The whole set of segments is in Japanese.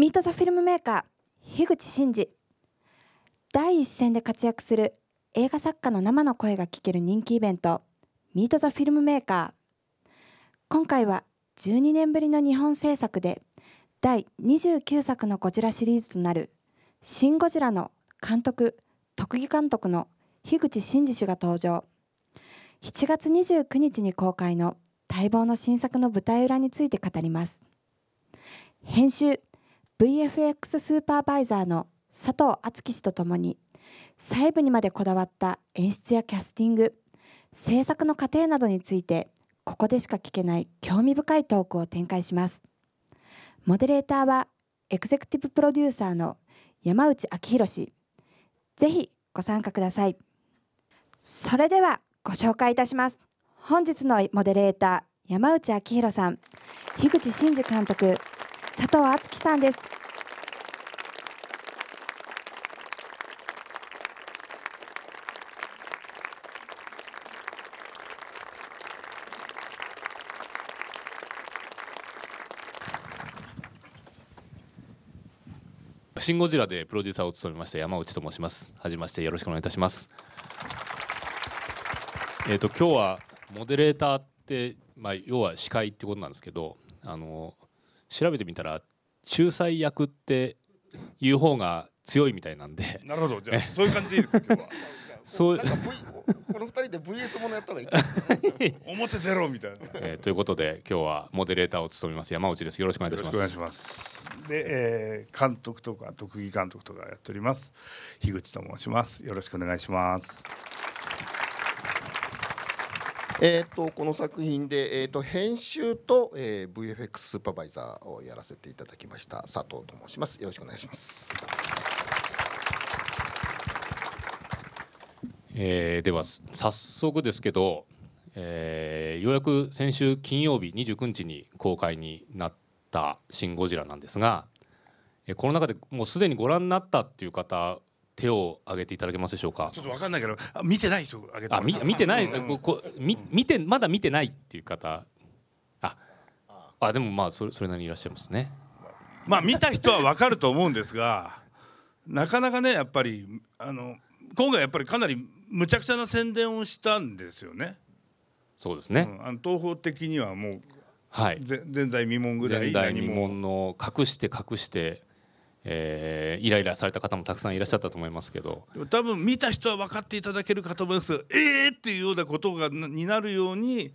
ミート・ザ・フィルムメーカー樋口真嗣。第一線で活躍する映画作家の生の声が聞ける人気イベントミート・ザ・フィルムメーカー。今回は12年ぶりの日本制作で第29作のゴジラシリーズとなる「シン・ゴジラ」の監督特技監督の樋口真嗣氏が登場。7月29日に公開の待望の新作の舞台裏について語ります。編集 VFX スーパーバイザーの佐藤敦樹氏とともに細部にまでこだわった演出やキャスティング制作の過程などについてここでしか聞けない興味深いトークを展開します。モデレーターはエグゼクティブプロデューサーの山内昭弘氏。ぜひご参加ください。それではご紹介いたします。本日のモデレーター山内昭弘さん樋口真嗣監督佐藤敦樹さんです。シン・ゴジラでプロデューサーを務めました山内と申します。はじめましてよろしくお願いいたします。えっ、と今日はモデレーターってまあ要は司会ってことなんですけどあの調べてみたら仲裁役っていう方が強いみたいなんで。なるほど。じゃあそういう感じでいいですか今日は。そう。なんか V この二人で VS ものやった方がいい。か表出ろみたいな。よえーということで今日はモデレーターを務めます山内です。よろしくお願いいたします。ろしくお願いします。で、えー、監督とか特技監督とかやっております。樋口と申します。よろしくお願いしますえっとこの作品で、えー、と編集と、えー、VFX スーパーバイザーをやらせていただきました佐藤と申します。よろしくお願いします。えーでは早速ですけど、えーようやく先週金曜日29日に公開になった「シン・ゴジラ」なんですが、えーこの中でもうすでにご覧になったっていう方手を挙げていただけますでしょうか？ちょっとわかんないけどあ見てない人あげてあみ見てない、うん。ここみ見てまだ見てないっていう方。ああ。でもまあそれそれなりにいらっしゃいますね。まあ見た人はわかると思うんですがなかなかねやっぱりあの今回やっぱりかなりむちゃくちゃな宣伝をしたんですよね。そうですね、うん、あの東方的にはもうはい。ぜ前代未聞ぐらい前代未聞の隠して隠して、えーイライラされた方もたくさんいらっしゃったと思いますけど。多分見た人は分かっていただけるかと思いますがえーっていうようなことがなになるように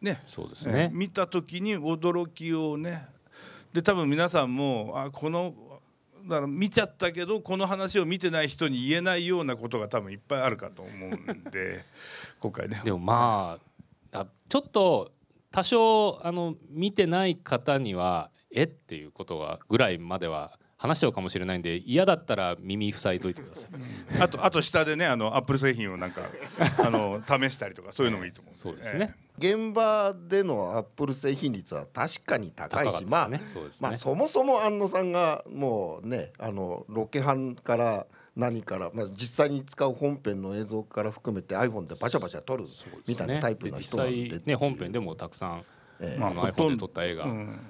ねそうですね、見た時に驚きをね。で多分皆さんもあこのだから見ちゃったけどこの話を見てない人に言えないようなことが多分いっぱいあるかと思うんで 今回ね。でもまああちょっと多少あの見てない方にはえっていうことはぐらいまでは話しちゃうかもしれないんで嫌だったら耳塞いといてください。あとあと下でねあのアップル製品をなんか あの試したりとかそういうのもいいと思うんそうですね、現場でのアップル製品率は確かに高いし、高かったまあね。まあそもそも安野さんがもうねあのロケハンから何から、まあ、実際に使う本編の映像から含めて iPhone でバシャバシャ撮るみたいなタイプの人なんでで実際ね本編でもたくさん、ええ。まあ iPhone でど撮った映画、うん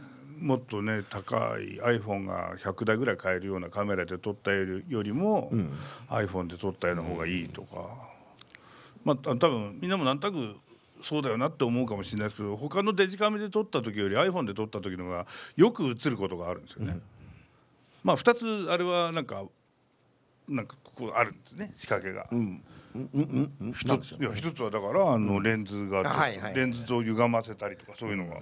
もっとね高い iPhone が100台ぐらい買えるようなカメラで撮ったよりよりも、うん。iPhone で撮ったような方がいいとか、まあた多分みんなもなんとなくそうだよなって思うかもしれないですけど他のデジカメで撮った時より iPhone で撮った時の方がよく映ることがあるんですよね。まあ2つあれはなんかなんかここあるんですね仕掛けが。うん。一ついや一つはだからあのレンズが、レンズを歪ませたりとかそういうのが、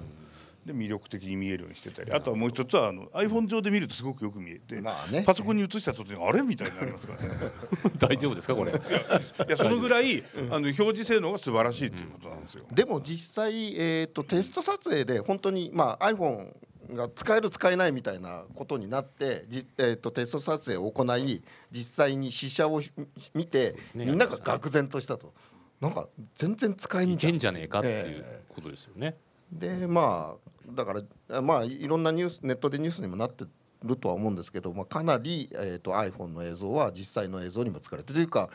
で魅力的に見えるようにしてたり。あとはもう一つはあの iPhone 上で見るとすごくよく見えて、まあね。パソコンに映した時にあれみたいになりますからね。大丈夫ですかこれ。いやそのぐらいあの表示性能が素晴らしいっていうことなんですよ。でも実際、えー、とテスト撮影で本当に、まあ、iPhone が使える使えないみたいなことになってじ、えー、とテスト撮影を行い実際に試写をし見て、すね。みんなが愕然としたと。なんか全然使えんいじゃん。けんじゃねえかっていうことですよね、でまあだからまあいろんなニュースネットでニュースにもなってるとは思うんですけど、まあ、かなり、えー、と iPhone の映像は実際の映像にも使われてるというか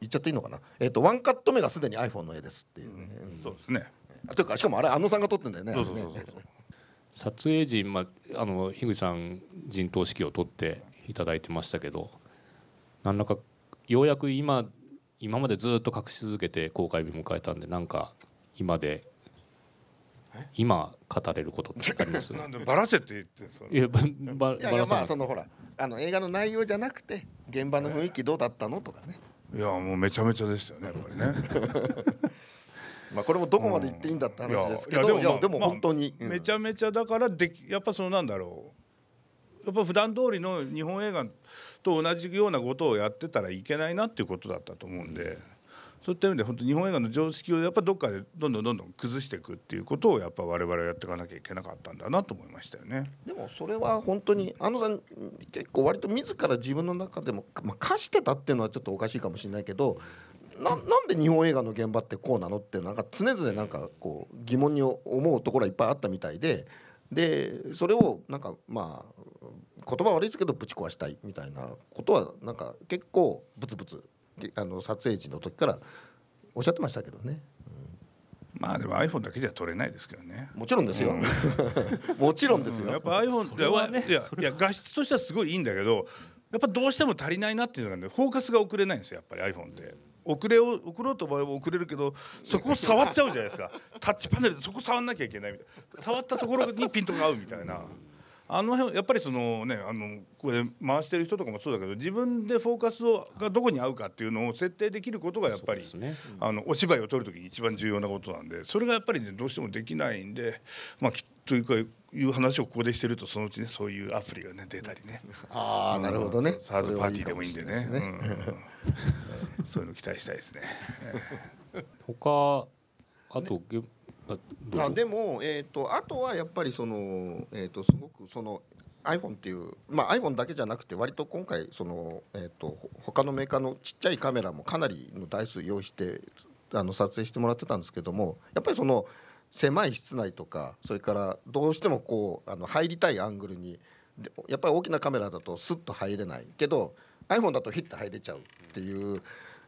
言っちゃっていいのかな、えー、とワンカット目がすでに iPhone の絵ですっていうね、そうですね。というかしかもあれ安野さんが撮ってんだよねそうそうそうあれね。そう撮影時、まあ、あの樋口さん陣頭指揮を取っていただいてましたけど何らかようやく今今までずっと隠し続けて公開日迎えたんでなんか今で今語れることってあります？なんでバラせって言っていやばばいやいやまあそのほらあの映画の内容じゃなくて現場の雰囲気どうだったのとかね。いやもうめちゃめちゃでしたよねやっぱりね。まあこれもどこまで言っていいんだって話ですけどいやいやいやでもまあ本当に、めちゃめちゃだからできやっぱそのなんだろう。やっぱ普段通りの日本映画と同じようなことをやってたらいけないなっていうことだったと思うんでそういった意味で本当日本映画の常識をやっぱどっかでどんどんどんどん崩していくっていうことをやっぱ我々はやっていかなきゃいけなかったんだなと思いましたよね。でもそれは本当にあのさん結構割と自ら自分の中でも、まあ、課してたっていうのはちょっとおかしいかもしれないけどななんで日本映画の現場ってこうなのってなんか常々なんかこう疑問に思うところはいっぱいあったみたいででそれをなんかまあ言葉悪いですけどぶち壊したいみたいなことはなんか結構ブツブツあの撮影時の時からおっしゃってましたけどね。まあでも iPhone だけじゃ撮れないですけどね。もちろんですよ、もちろんですよ、やっぱ iPhone れはね。いやいや画質としてはすごいいいんだけどやっぱどうしても足りないなっていうのがねフォーカスが遅れないんですよやっぱり iPhone って。遅れを送ろうと思えば送れるけどそこを触っちゃうじゃないですか。タッチパネルでそこ触んなきゃいけないみたいな。触ったところにピントが合うみたいなあの辺やっぱりそのねあのこれ回してる人とかもそうだけど自分でフォーカスをがどこに合うかっていうのを設定できることがやっぱりそうですね。あのお芝居を撮る時に一番重要なことなんでそれがやっぱりねどうしてもできないんでまあきというかいう話をここでしてるとそのうちねそういうアプリがね出たりね。ああなるほどね。サードパーティーでもいいんでね。ねうん。そういうの期待したいですね。他あと、げあでも、えー、とあとはやっぱりその、えー、とすごくその iPhone っていう、まあ、iPhone だけじゃなくて割と今回その、えー、とほ他のメーカーのちっちゃいカメラもかなりの台数用意してあの撮影してもらってたんですけどもやっぱりその狭い室内とかそれからどうしてもこうあの入りたいアングルにやっぱり大きなカメラだとスッと入れないけど iPhone だとヒッと入れちゃうっていう。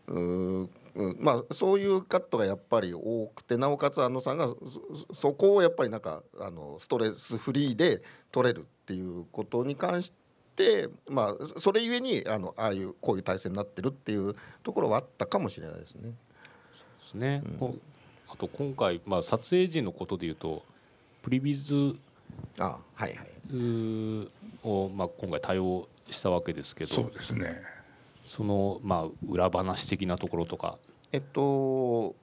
ううんまあそういうカットがやっぱり多くてなおかつ安野さんがそそそこをやっぱりなんかあのストレスフリーで撮れるっていうことに関してまあそれゆえにあのああいうこういう体制になってるっていうところはあったかもしれないですね。ですね、こうあと今回、まあ、撮影時のことでいうとプリビズあはいはいを、まあ、今回対応したわけですけどそうですね。その、まあ、裏話的なところとか。えっと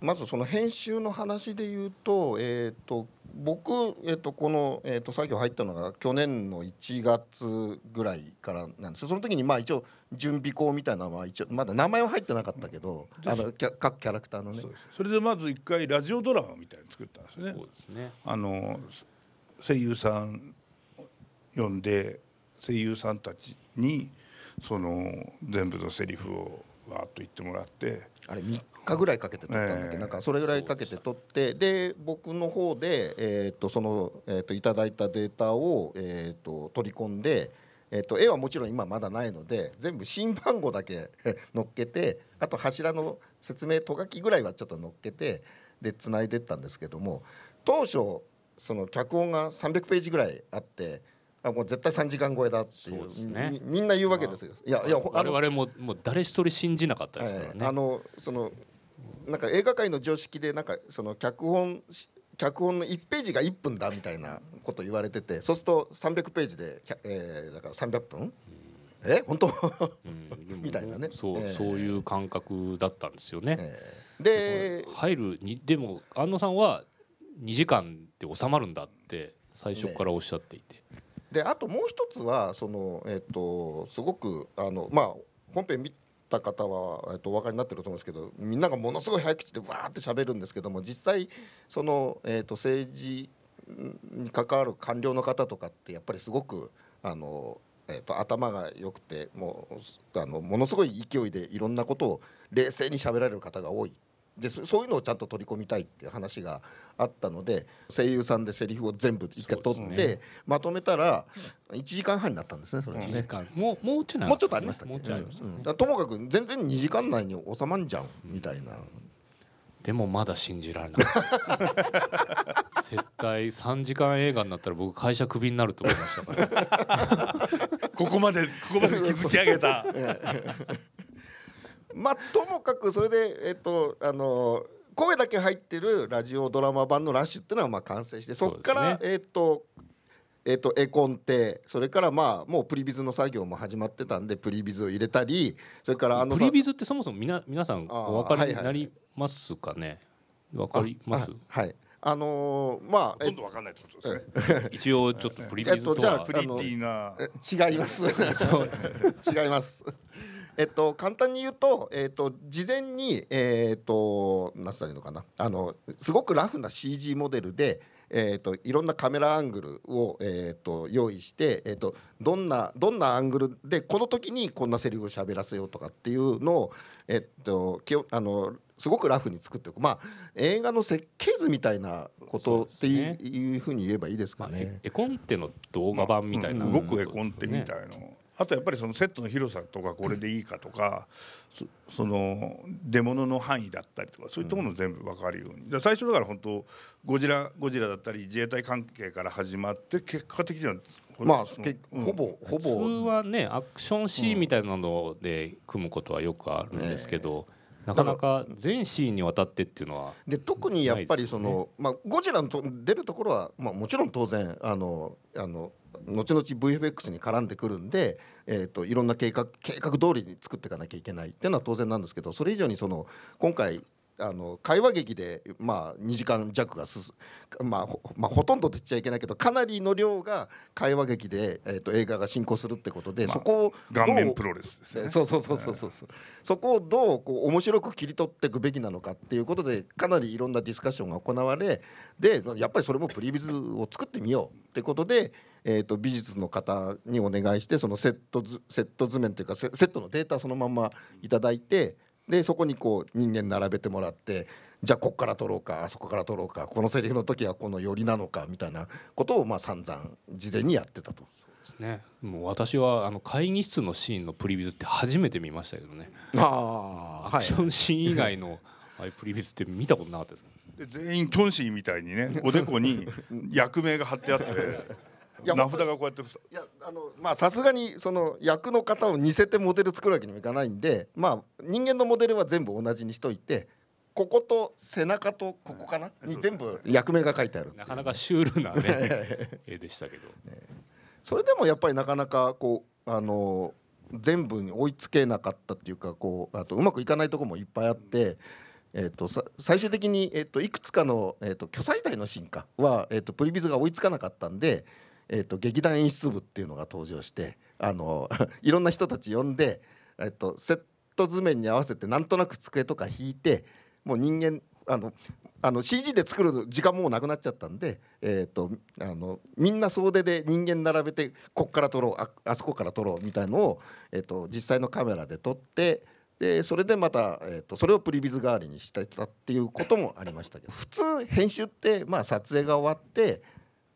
まずその編集の話で言うと,、えっと僕、えっと、この、えっと、作業入ったのが去年の1月ぐらいからなんですよ。その時にまあ一応準備校みたいなのは一応まだ名前は入ってなかったけど、あのキャ各キャラクターのね。そうです。それでまず一回ラジオドラマみたいに作ったんですね。そう。ですね。あの声優さん呼んで声優さんたちにその全部のセリフをわーっと言ってもらってあれ3日ぐらいかけて撮ったんだっけ、ええなんかそれぐらいかけて撮ってで僕の方で、えー、とその、えー、といただいたデータを、えー、と取り込んで、えー、と絵はもちろん今まだないので全部新番号だけ 乗っけてあと柱の説明とがきぐらいはちょっと乗っけてで繋いでったんですけども当初その脚本が300ページぐらいあって。あもう絶対3時間超えだっていう。そうですね。みみんな言うわけですよ。いやいや我々ももう誰一人信じなかったですからね、ええあのそのなんか映画界の常識でなんかその脚本し脚本の1ページが1分だみたいなこと言われててそうすると300ページで、えーだから300分？え？本当、みたいなね。そう、ええそういう感覚だったんですよね、えー。で入るにでも安野さんは2時間で収まるんだって最初からおっしゃっていて、であともう一つはその、えっとすごくあの、まあ、本編見た方は、えっとお分かりになってると思うんですけどみんながものすごい早口でわーって喋るんですけども実際その、えっと政治に関わる官僚の方とかってやっぱりすごくあの、えっと頭が良くてもうあのものすごい勢いでいろんなことを冷静に喋られる方が多い。でそそういうのをちゃんと取り込みたいっていう話があったので声優さんでセリフを全部一回取って、ね。まとめたら1時間半になったんですねそれが1ね時。間。もうもうちょい長もうかちょっとありましたっけ？ねともかく全然2時間内に収まんじゃんみたいな。でもまだ信じられない。で す絶対3時間映画になったら僕会社クビになると思いましたから。ここまでここまで築き上げた まあともかくそれでえっとあの声だけ入ってるラジオドラマ版のラッシュっていうのはまあ完成してそこから、えっとえっと絵コンテそれからまあもうプリビズの作業も始まってたんでプリビズを入れたりそれからあのプリビズってそもそもみな皆さんお分かりになりますかね？わかります？あはい。あのーまあえほとんどわかんないってことですね。一応ちょっとプリビズとえっとじゃあはプリティな。え違います。違いますえっと簡単に言うとえっと事前にえっと何つったらいいのかな。あのすごくラフな CG モデルでえっといろんなカメラアングルをえっと用意してえっとどんなどんなアングルでこの時にこんなセリフを喋らせようとかっていうのをえっときょあのすごくラフに作っておく。まあ映画の設計図みたいなことっていう,、そうですいうふうに言えばいいですまあかね。絵コンテの動画版みたいな、うん。動く絵コンテみたいのあとやっぱりそのセットの広さとかこれでいいかとか、そその出物の範囲だったりとかそういったものを全部分かるように、だから最初だから本当ゴジラゴジラだったり自衛隊関係から始まって結果的にはまあ、うん。ほぼほ普通ぼはねアクションシーンみたいなので組むことはよくあるんですけど、なかなか全シーンにわたってっていうのはで特にやっぱりその、まあ、ゴジラのと出るところは、まあ、もちろん当然あのあの後々 VFX に絡んでくるんで、えー、といろんな計画計画通りに作っていかなきゃいけないっていうのは当然なんですけどそれ以上にその今回あの会話劇で、まあ、2時間弱が進まあほまあ、ほとんどって言っちゃいけないけどかなりの量が会話劇で、えー、と映画が進行するってことで、まあそこを顔面プロレスですよね。そうそうそうそうそうそうそこをどうこう面白く切り取っていくべきなのかっていうことでかなりいろんなディスカッションが行われでやっぱりそれもプリビズを作ってみようってことで、えー、と美術の方にお願いしてそのセット図セット図面というかセセットのデータそのままいただいてでそこにこう人間並べてもらってじゃあここから撮ろうかあそこから撮ろうかこのセリフの時はこの寄りなのかみたいなことをまあ散々事前にやってたと。ですね。もう私はあの会議室のシーンのプリビズって初めて見ましたけどね。あアクションシーン以外の ああいうプリビズって見たことなかったです。で全員キョンシーみたいにねおでこに役名が貼ってあって いや名札がこうやっていやあのまあさすがにその役の方を似せてモデル作るわけにもいかないんでまあ人間のモデルは全部同じにしといてここと背中とここかな？に全部役名が書いてあるなかなかシュールなね 絵でしたけど。それでもやっぱりなかなかこうあの全部に追いつけなかったっていうかこうあとうまくいかないところもいっぱいあって。えー、とさ最終的に、えー、といくつかの、えー、と巨彩台の進化は、えー、とプリビズが追いつかなかったんで、えー、と劇団演出部っていうのが登場してあの いろんな人たち呼んで、えー、とセット図面に合わせてなんとなく机とか引いてもう人間あのあの CG で作る時間もなくなっちゃったんで、えー、とあのみんな総出で人間並べてこっから撮ろうああそこから撮ろうみたいのを、えー、と実際のカメラで撮ってでそれでまた、えー、とそれをプリビズ代わりにしてたっていうこともありましたけど普通編集って、まあ、撮影が終わって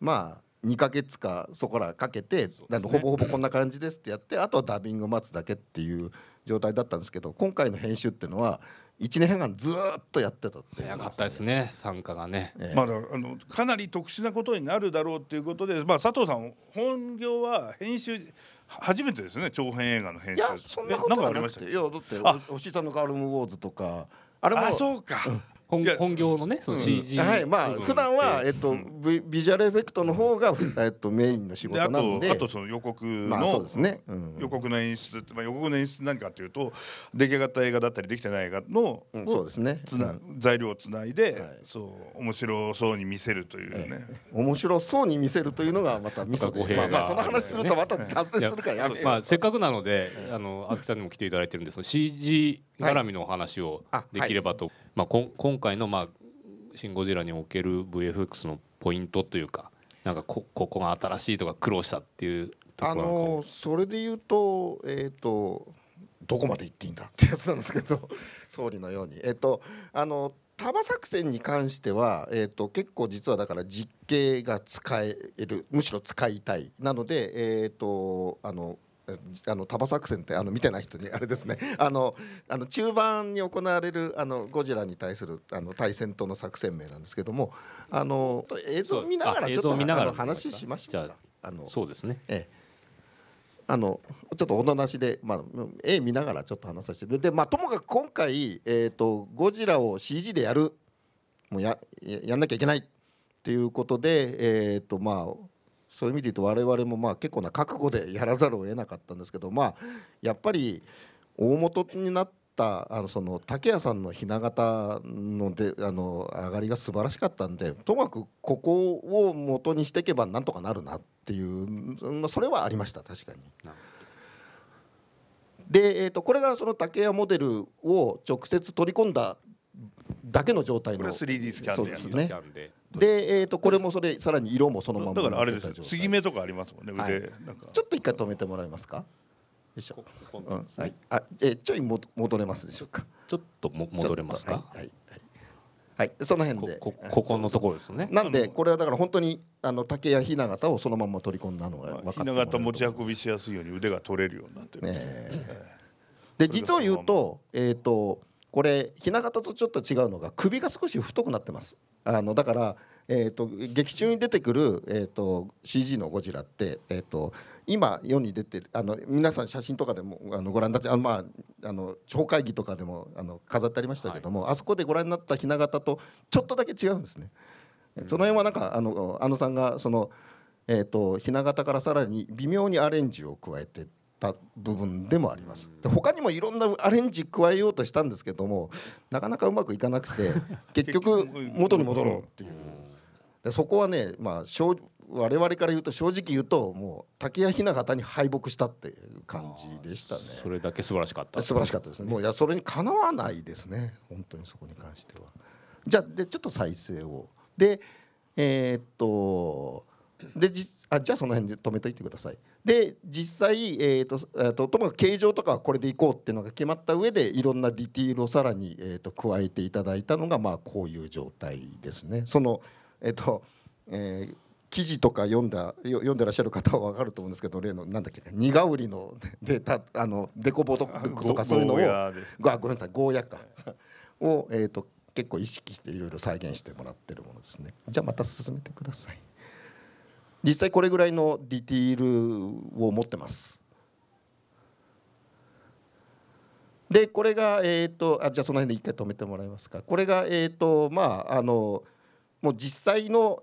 まあ2ヶ月かそこらかけて、すね。ほぼほぼこんな感じですってやってあとはダビング待つだけっていう状態だったんですけど今回の編集っていうのは1年半ずーっとやってたって早かったですね参加がね。ええ。まあ、だあのかなり特殊なことになるだろうっていうことで、まあ、佐藤さん本業は編集初めてですよね長編映画の編集。いやそんなことえはんかありましたっけ？なくていやだってあおおしさんのガールムウォーズとかあれもあそうか、本いや本業のねその CG はいまあ普段はでえっとうん。ビビジュアルエフェクトの方がふえっとメインの仕事なんで。とあとその予告の、まあそうですね。うん。予告の演出って、まあ、予告の演出何かっていうと出来上がった映画だったりできてない映画の、うんそうですね。つなうん材料をつないで、はい。そう面白そうに見せるというね、面白そうに見せるというのがまたミソで。まあまあその話するとまた脱線するからやめよう。まあせっかくなのであのあずきさんにも来ていただいてるんでその CG 絡みのお話をあできればと、まあ今回のまあシンゴジラにおける VFX のポイントというかなんかここが新しいとか苦労したっていうところなんかのそれで言うとえっ、とどこまで行っていいんだってやつなんですけど 総理のように。えっ、とあの束作戦に関しては、えー、と結構実はだから実景が使えるむしろ使いたい。なので、えーとあのあの束作戦ってあの見てない人にあれですね。あのあの中盤に行われるあのゴジラに対するあの対戦との作戦名なんですけどもあの映像を見ながらちょっとあの話しましょうか。あのそうですね。ええ。あのちょっとおとなしで、まあ、絵見ながらちょっと話させて。で、まあ、ともかく今回、えー、とゴジラを CG でやる。もうやややんなきゃいけない。っていうことで、えーとまあ、そういう意味で言うと我々もまあ結構な覚悟でやらざるを得なかったんですけど、まあ、やっぱり大元になったあのその竹谷さんの雛形のであの上がりが素晴らしかったんでともかくここを元にしていけばなんとかなるなっていうまあそれはありました確かに。で、えー、とこれがその竹谷モデルを直接取り込んだだけの状態これの 3D スキャンでやるそうですねでで、えー、とこれもそれさらに色もそのままだからあれですよ。継ぎ目とかありますもんねはい。腕。なんか。ちょっと一回止めてもらえますか？よいしょ。ここうん。はい、あえちょいも戻れますでしょうか？ちょっとも戻れますか？はいはいはい、はい、その辺こで。こここのところですね。なんでこれはだから本当にあの竹や雛形をそのまま取り込んだのが分かってひなもらえると形持ち運びしやすいように腕が取れるようになってる、ねえ。で実を言うと,、えー、とこれ雛形とちょっと違うのが首が少し太くなってますあのだから、えー、と劇中に出てくる、えー、と CG のゴジラって、えー、と今世に出てるあの皆さん写真とかでもあのご覧になってあの、まあ、あの超会議とかでもあの飾ってありましたけども、あそこでご覧になった雛形とちょっとだけ違うんですね。その辺はなんかあのあのさんがそのえー、と雛形からさらに微妙にアレンジを加えてた部分でもあります。で他にもいろんなアレンジ加えようとしたんですけどもなかなかうまくいかなくて 結局元に戻ろうっていう。でそこはね、まあ、正我々から言うと正直言うともう竹谷雛形に敗北したっていう感じでしたね。それだけ素晴らしかった。素晴らしかったですね。もういやそれにかなわないですね本当にそこに関しては。じゃあでちょっと再生を。でえーっとでじあじゃあその辺で止めといてください。で実際、えーっとえーっとともかく形状とかはこれでいこうっていうのが決まった上でいろんなディティールをさらに、えーっと加えていただいたのがまあこういう状態ですね。そのえーっと、えー記事とか読んだよ読んでらっしゃる方は分かると思うんですけど例のなんだっけ苦売りの データあのデコボととかそういうのをごごめんなさいゴーヤか。を、えー、と結構意識していろいろ再現してもらってるものですね。じゃあまた進めてください実際これぐらいのディティールを持ってます。でこれがえっ、とあじゃあその辺で一回止めてもらえますか。これがえっ、とまああのもう実際の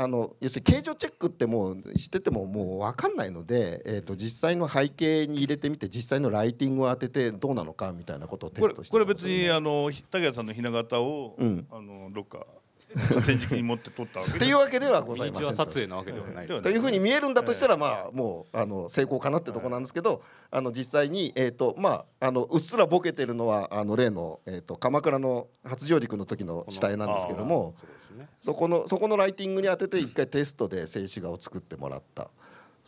あの要するに形状チェックってもうしててももう分かんないので、えー、と実際の背景に入れてみて実際のライティングを当ててどうなのかみたいなことをテこれストしてこれ別にっあの竹谷さんの雛形を、うん。あのどっか河川敷に持って撮ったわけていうわけではございません撮影なわけではない。というふうに見えるんだとしたらまあもうあの成功かなってとこなんですけどあの実際にえっとまああのうっすらボケてるのはあの例のえっと鎌倉の初上陸の時の下絵なんですけどもそこのそこのライティングに当てて一回テストで静止画を作ってもらった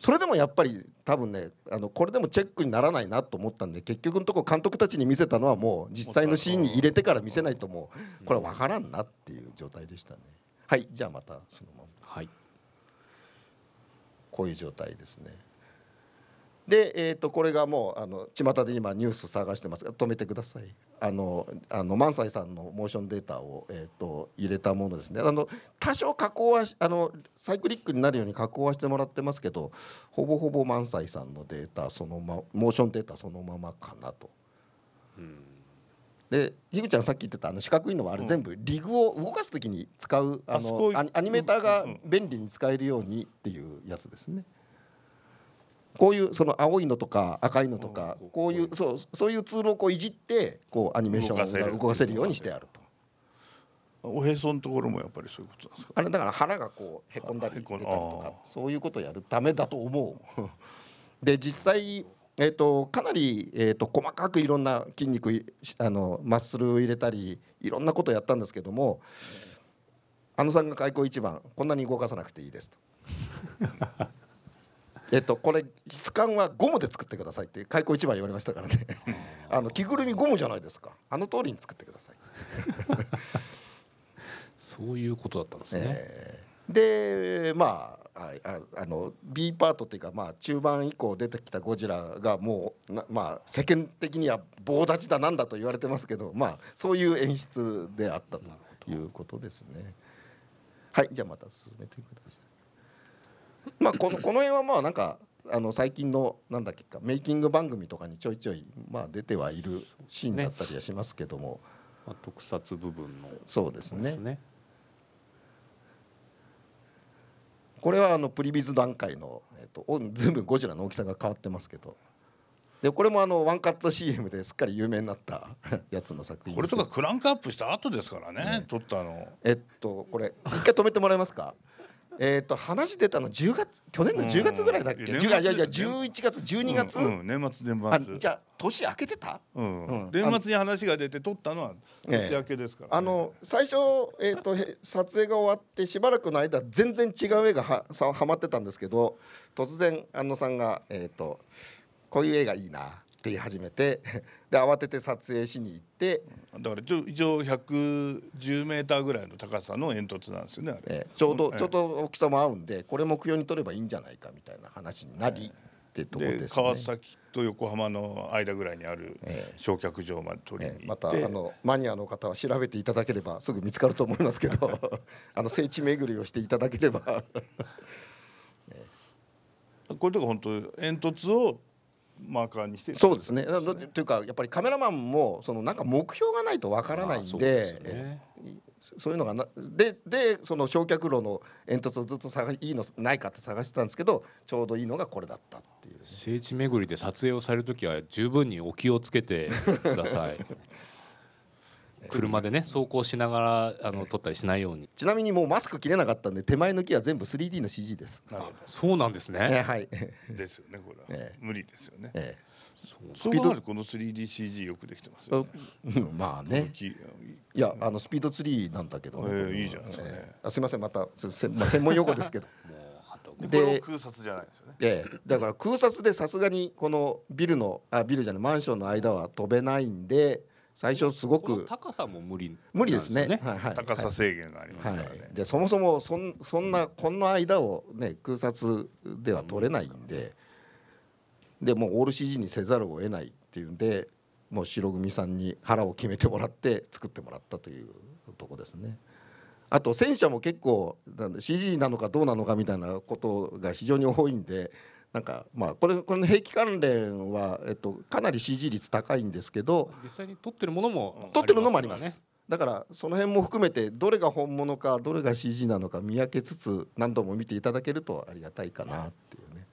それでもやっぱり多分ねあのこれでもチェックにならないなと思ったんで結局のとこ監督たちに見せたのはもう実際のシーンに入れてから見せないともうこれは分からんなっていう状態でしたね。はいじゃあまたそのまま。はい。こういう状態ですね。で、えー、とこれがもうあの巷で今ニュース探してますが止めてくださいあのあの萬斎さんのモーションデータを、えー、と入れたものですねあの多少加工はしあのサイクリックになるように加工はしてもらってますけどほぼほぼ萬斎さんのデータそのまモーションデータそのままかなと。で樋口ちゃんさっき言ってたあの四角いのはあれ全部リグを動かす時に使うああそこのアニメーターがうんうん便利に使えるようにっていうやつですね。こういうその青いのとか赤いのとかうんこういうそうそういうツールをこういじってこうアニメーションが動かせるようにしてあると。おへそのところもやっぱりそういうことなんですか？あれだから腹がこうへこんだり出たりとかあそういうことをやるためだと思う。で実際えー、とかなり、えー、と細かくいろんな筋肉いあのマッスルを入れたりいろんなことをやったんですけどもあのさんが開口一番こんなに動かさなくていいですと。えっとこれ質感はゴムで作ってくださいって開口一番言われましたからねあの着ぐるみゴムじゃないですかあの通りに作ってください。そういうことだったんですね、えーでまああああの B パートっていうか、まあ、中盤以降出てきたゴジラがもうな、まあ、世間的には棒立ちだなんだと言われてますけど、まあ、そういう演出であったということですね。はいじゃあまた進めてください。まあ、このこの辺はまあなんかあの最近のなんだっけかメイキング番組とかにちょいちょい、まあ、出てはいるシーンだったりはしますけども、まあ、特撮部分の。そうですね。ですね。これはあのプリビズ段階の、えっとお全部ゴジラの大きさが変わってますけど。でこれもあのワンカット CM ですっかり有名になった やつの作品これとかクランクアップした後ですからね。撮ったの。えっとこれ一回止めてもらえますか？えっと話出たの10月去年の10月ぐらいだっけ、うん10いやいやいや年末ですね11月12月、年末年あ末じゃあ年明けてた？うん。うん。年末に話が出て撮ったのはええ年明けですからね。あの最初、えー、とへ撮影が終わってしばらくの間全然違う絵がはさはまってたんですけど突然安野さんが、えーと「こういう絵がいいな」って言い始めてで慌てて撮影しに行って、だから一応一応110メーターぐらいの高さの煙突なんですよねあれ。えーちょうどええ。ちょうど大きさも合うんでこれ目標に撮ればいいんじゃないかみたいな話になりってところでですね。川崎と横浜の間ぐらいにあるええ。焼却場まで取りに行って、たあのマニアの方は調べていただければすぐ見つかると思いますけど あの聖地巡りをしていただければ。これとか本当煙突をマーカーにしてそうですね。というかやっぱりカメラマンもそのなんか目標がないとわからないんで,、まあそうですよねそういうのがなででその焼却炉の煙突をずっと探いいのないかって探してたんですけどちょうどいいのがこれだったっていう。聖地巡りで撮影をされる時は十分にお気をつけてください 車でね走行しながらあの撮ったりしないように。ちなみにもうマスク切れなかったんで手前抜きは全部 3D の CG です。なるほそうなんですえねはい。ど ですよねこれは、ええ無理ですよね。えスピードこの 3DCG よくできてますよえね。うんまあね。きいやあのスピードツリーなんだけど、ええいいじゃないですかね。ええあすみませんまたすせまあ専門用語ですけど。もうあとでこでれも空撮じゃないですよね。ええ、だから空撮でさすがにこのビルのあビルじゃないマンションの間は飛べないんで最初すごく高さも無理無理ですね。はいはい。高さ制限がありますはいからね、はい。でそもそもそんそんなこの間をね空撮では撮れないんで、でもうオール CG にせざるを得ないっていうんでもう白組さんに腹を決めてもらって作ってもらったというとこですね。あと戦車も結構なんだ CG なのかどうなのかみたいなことが非常に多いんでなんかまあこれこの兵器関連は、えっと、かなり CG 率高いんですけど実際に撮ってるものも撮ってるのもありますだからその辺も含めてどれが本物かどれが CG なのか見分けつつ何度も見ていただけるとありがたいかなっていうね。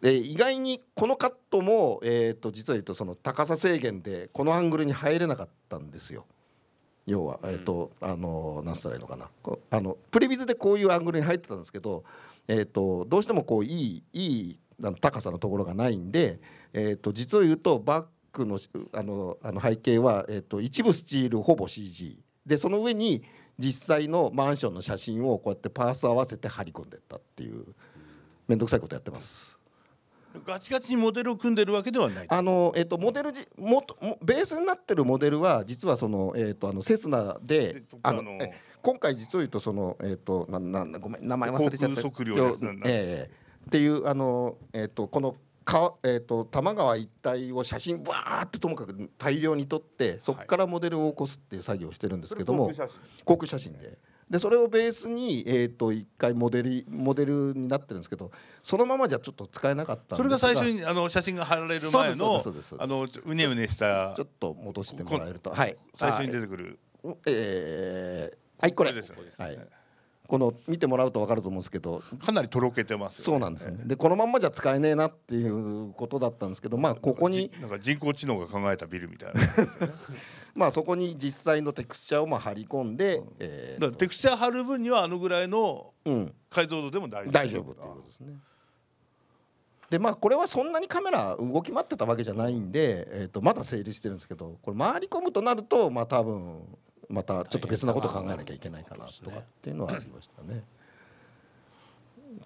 で意外にこのカットも、えー、と実は言うとその高さ制限でこのアングルに入れなかったんですよ。要は、えーとあの何つったらいいのかなあのプレビズでこういうアングルに入ってたんですけど、えー、とどうしてもこういいいい高さのところがないんで、えー、と実を言うとバックのあのあの背景は、えー、と一部スチールほぼ CG でその上に実際のマンションの写真をこうやってパース合わせて貼り込んでったっていう面倒くさいことやってます。ガチガチにモデルを組んでるわけではない。あのえっとモデルじもともベースになってるモデルは実はそのえっとあのセスナであの今回実を言うとそのえっとなななごめん名前忘れちゃった。航空測量ええっていうあのえっとこのかえっと多摩川一帯を写真バーってともかく大量に撮ってそこからモデルを起こすっていう作業をしてるんですけども、航空写真で。でそれをベースに、えー、と一回モデルモデルになってるんですけどそのままじゃちょっと使えなかったんですそれが最初にあの写真が貼られる前のあのうねうねしたちょっと戻してもらえると。はい。最初に出てくる。あえーはいこれ。ですはいこの見てもらうと分かると思うんですけどかなりとろけてますよね。そうなんですね。でこのまんまじゃ使えねえなっていうことだったんですけどまあここにじなんか人工知能が考えたビルみたいなだか まあそこに実際のテクスチャーをまあ貼り込んでえーらテクスチャー貼る分にはあのぐらいのうん。解像度でも大丈夫大丈夫っていうことですね。でまあこれはそんなにカメラ動き回ってたわけじゃないんで、えー、とまだ整理してるんですけどこれ回り込むとなるとまあ多分またちょっと別なこと考えなきゃいけないかなとかっていうのはありましたね。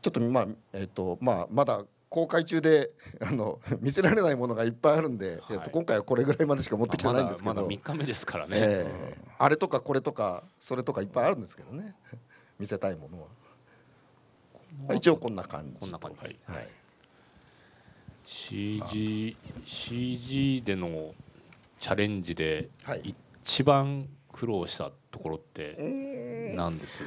ちょっとまあえっ、とまあまだ公開中で あの見せられないものがいっぱいあるんで、えー、と今回はこれぐらいまでしか持ってきてないんですけど、まだまだ3日目ですからね、えーあれとかこれとかそれとかいっぱいあるんですけどね。見せたいものは。まあ一応こんな感じこんな感じはい。CG, CG でのチャレンジではい。一番苦労したところって何です、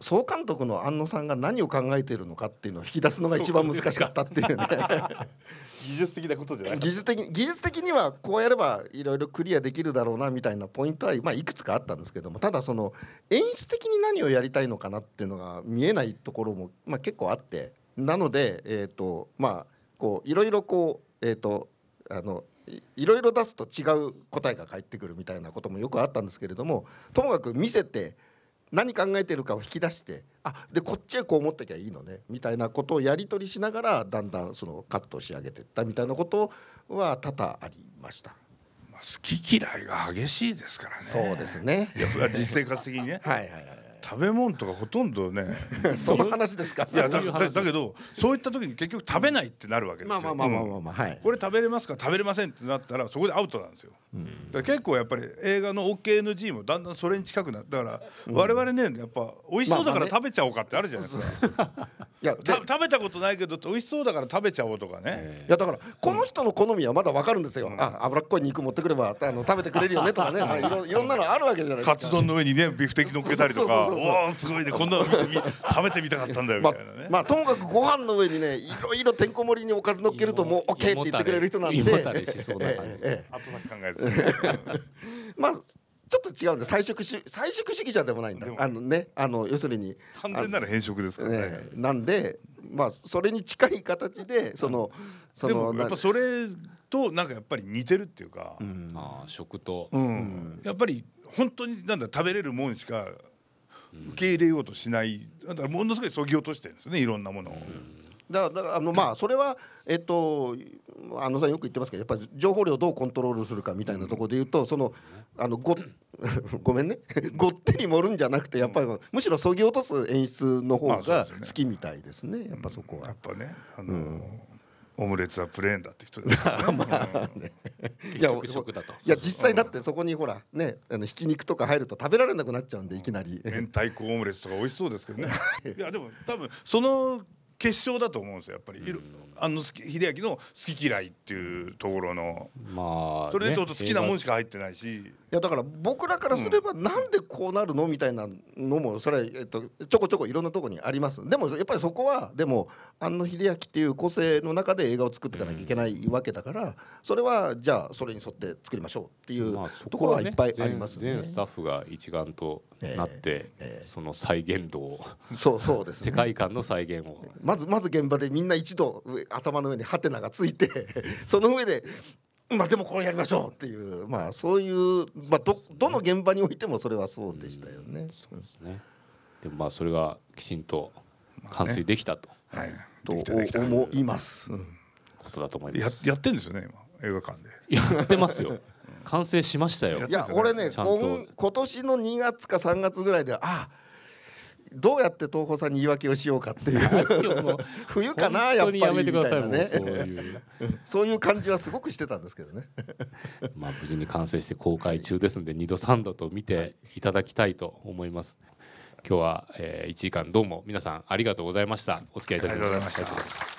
総監督の安野さんが何を考えているのかっていうのを引き出すのが一番難しかったっていうね。技術的なことじゃない技術的に技術的にはこうやればいろいろクリアできるだろうなみたいなポイントは、まあ、いくつかあったんですけどもただその演出的に何をやりたいのかなっていうのが見えないところも、まあ、結構あってなので、えーとまあ、こういろいろこう、えー、とあのいいろいろ出すと違う答えが返ってくるみたいなこともよくあったんですけれどもともかく見せて何考えてるかを引き出してあでこっちへこう持ってきゃいいのねみたいなことをやり取りしながらだんだんそのカットを仕上げていったみたいなことは多々ありました。まあ好き嫌いが激しいですからねそうですね。いや実生活的にね はいはいはい食べ物とかほとんどね。はい。その話ですか？いやだだだけどそういった時に結局食べないってなるわけですよ。まあまあまあまあまうんあまあはい。これ食べれますか食べれませんってなったらそこでアウトなんですよ、だから結構やっぱり映画の OKNG もだんだんそれに近くなだから我々ねやっぱ美味しそうだから食べちゃおうかってあるじゃないですか、いや食べたことないけど美味しそうだから食べちゃおうとかね、えいやだからこの人の好みはまだわかるんですよ。あ脂っこい肉持ってくればあの食べてくれるよねとかね、まあいろいろんなのあるわけじゃないですか。カツ丼の上にねビフテキ乗っけたりとか。おおすごいね。こんなの食べてみたかったんだよみまあたいなね、まあともかくご飯の上にねいろいろてんこ盛りにおかず乗っけるともう OK って言ってくれる人なんで。胃もたれしそうな感じ。ええええ。後先考えですねまあちょっと違うんで菜食主菜食主義者でもないんだ。あのねあの要するに。完全なる変色ですからね。ね、なんでまあそれに近い形でそのそでのもやっぱそれとなんかやっぱり似てるっていうか、うん。ああ食と、うん。やっぱり本当になんだ食べれるもんしか受け入れようとしない。だからものすごいそぎ落としてるんですよねいろんなものを、だからだからあのまあそれはえっとあのさんよく言ってますけどやっぱり情報量をどうコントロールするかみたいなところで言うとそのあのご ごめんね。ごってり盛るんじゃなくてやっぱりむしろそぎ落とす演出の方が好きみたいですね。やっぱそこは。やっ。ぱねあの、オムレツはプレーンだって人ですからね、いやいや実際だってそこにほらねあのひき肉とか入ると食べられなくなっちゃうんでいきなり。明太子オムレツとか美味しそうですけどね。いやでも多分その結晶だと思うんですよやっぱり、いろあの秀明の好き嫌いっていうところの。まあ、それでと好きなもんししか入ってないし、いやだから僕らからすればなんでこうなるのみたいなのもそれは、えっと、ちょこちょこいろんなところにあります。でもやっぱりそこはでも庵野秀明っていう個性の中で映画を作っていかなきゃいけないわけだからそれはじゃあそれに沿って作りましょうっていうところはいっぱいあ全りますね。全スタッフが一丸となって、ええ。その再現度をそうそうです世ね界観の再現を。まずまず現場でみんな一度上頭の上にハテナがついてその上でまあでもこうやりましょうっていうまあそういう、まあ、どどの現場においてもそれはそうでしたよね。そうですね。でもまあそれがきちんと完遂できたと。はい、と思います。うんことだと思いやます。やってんですよね今映画館で。やってますよ。完成しましたよ。いや俺ね今今年の2月か3月ぐらいであどうやって東宝さんに言い訳をしようかっていう。冬かなやっぱり本当にやめてくださいみたいなね。いう。そういう感じはすごくしてたんですけどね。まあ無事に完成して公開中ですんで2度3度と見てい。ただきたいと思います。今日は、えー、1時間どうも皆さんありがとうございました。お付き合いいただきました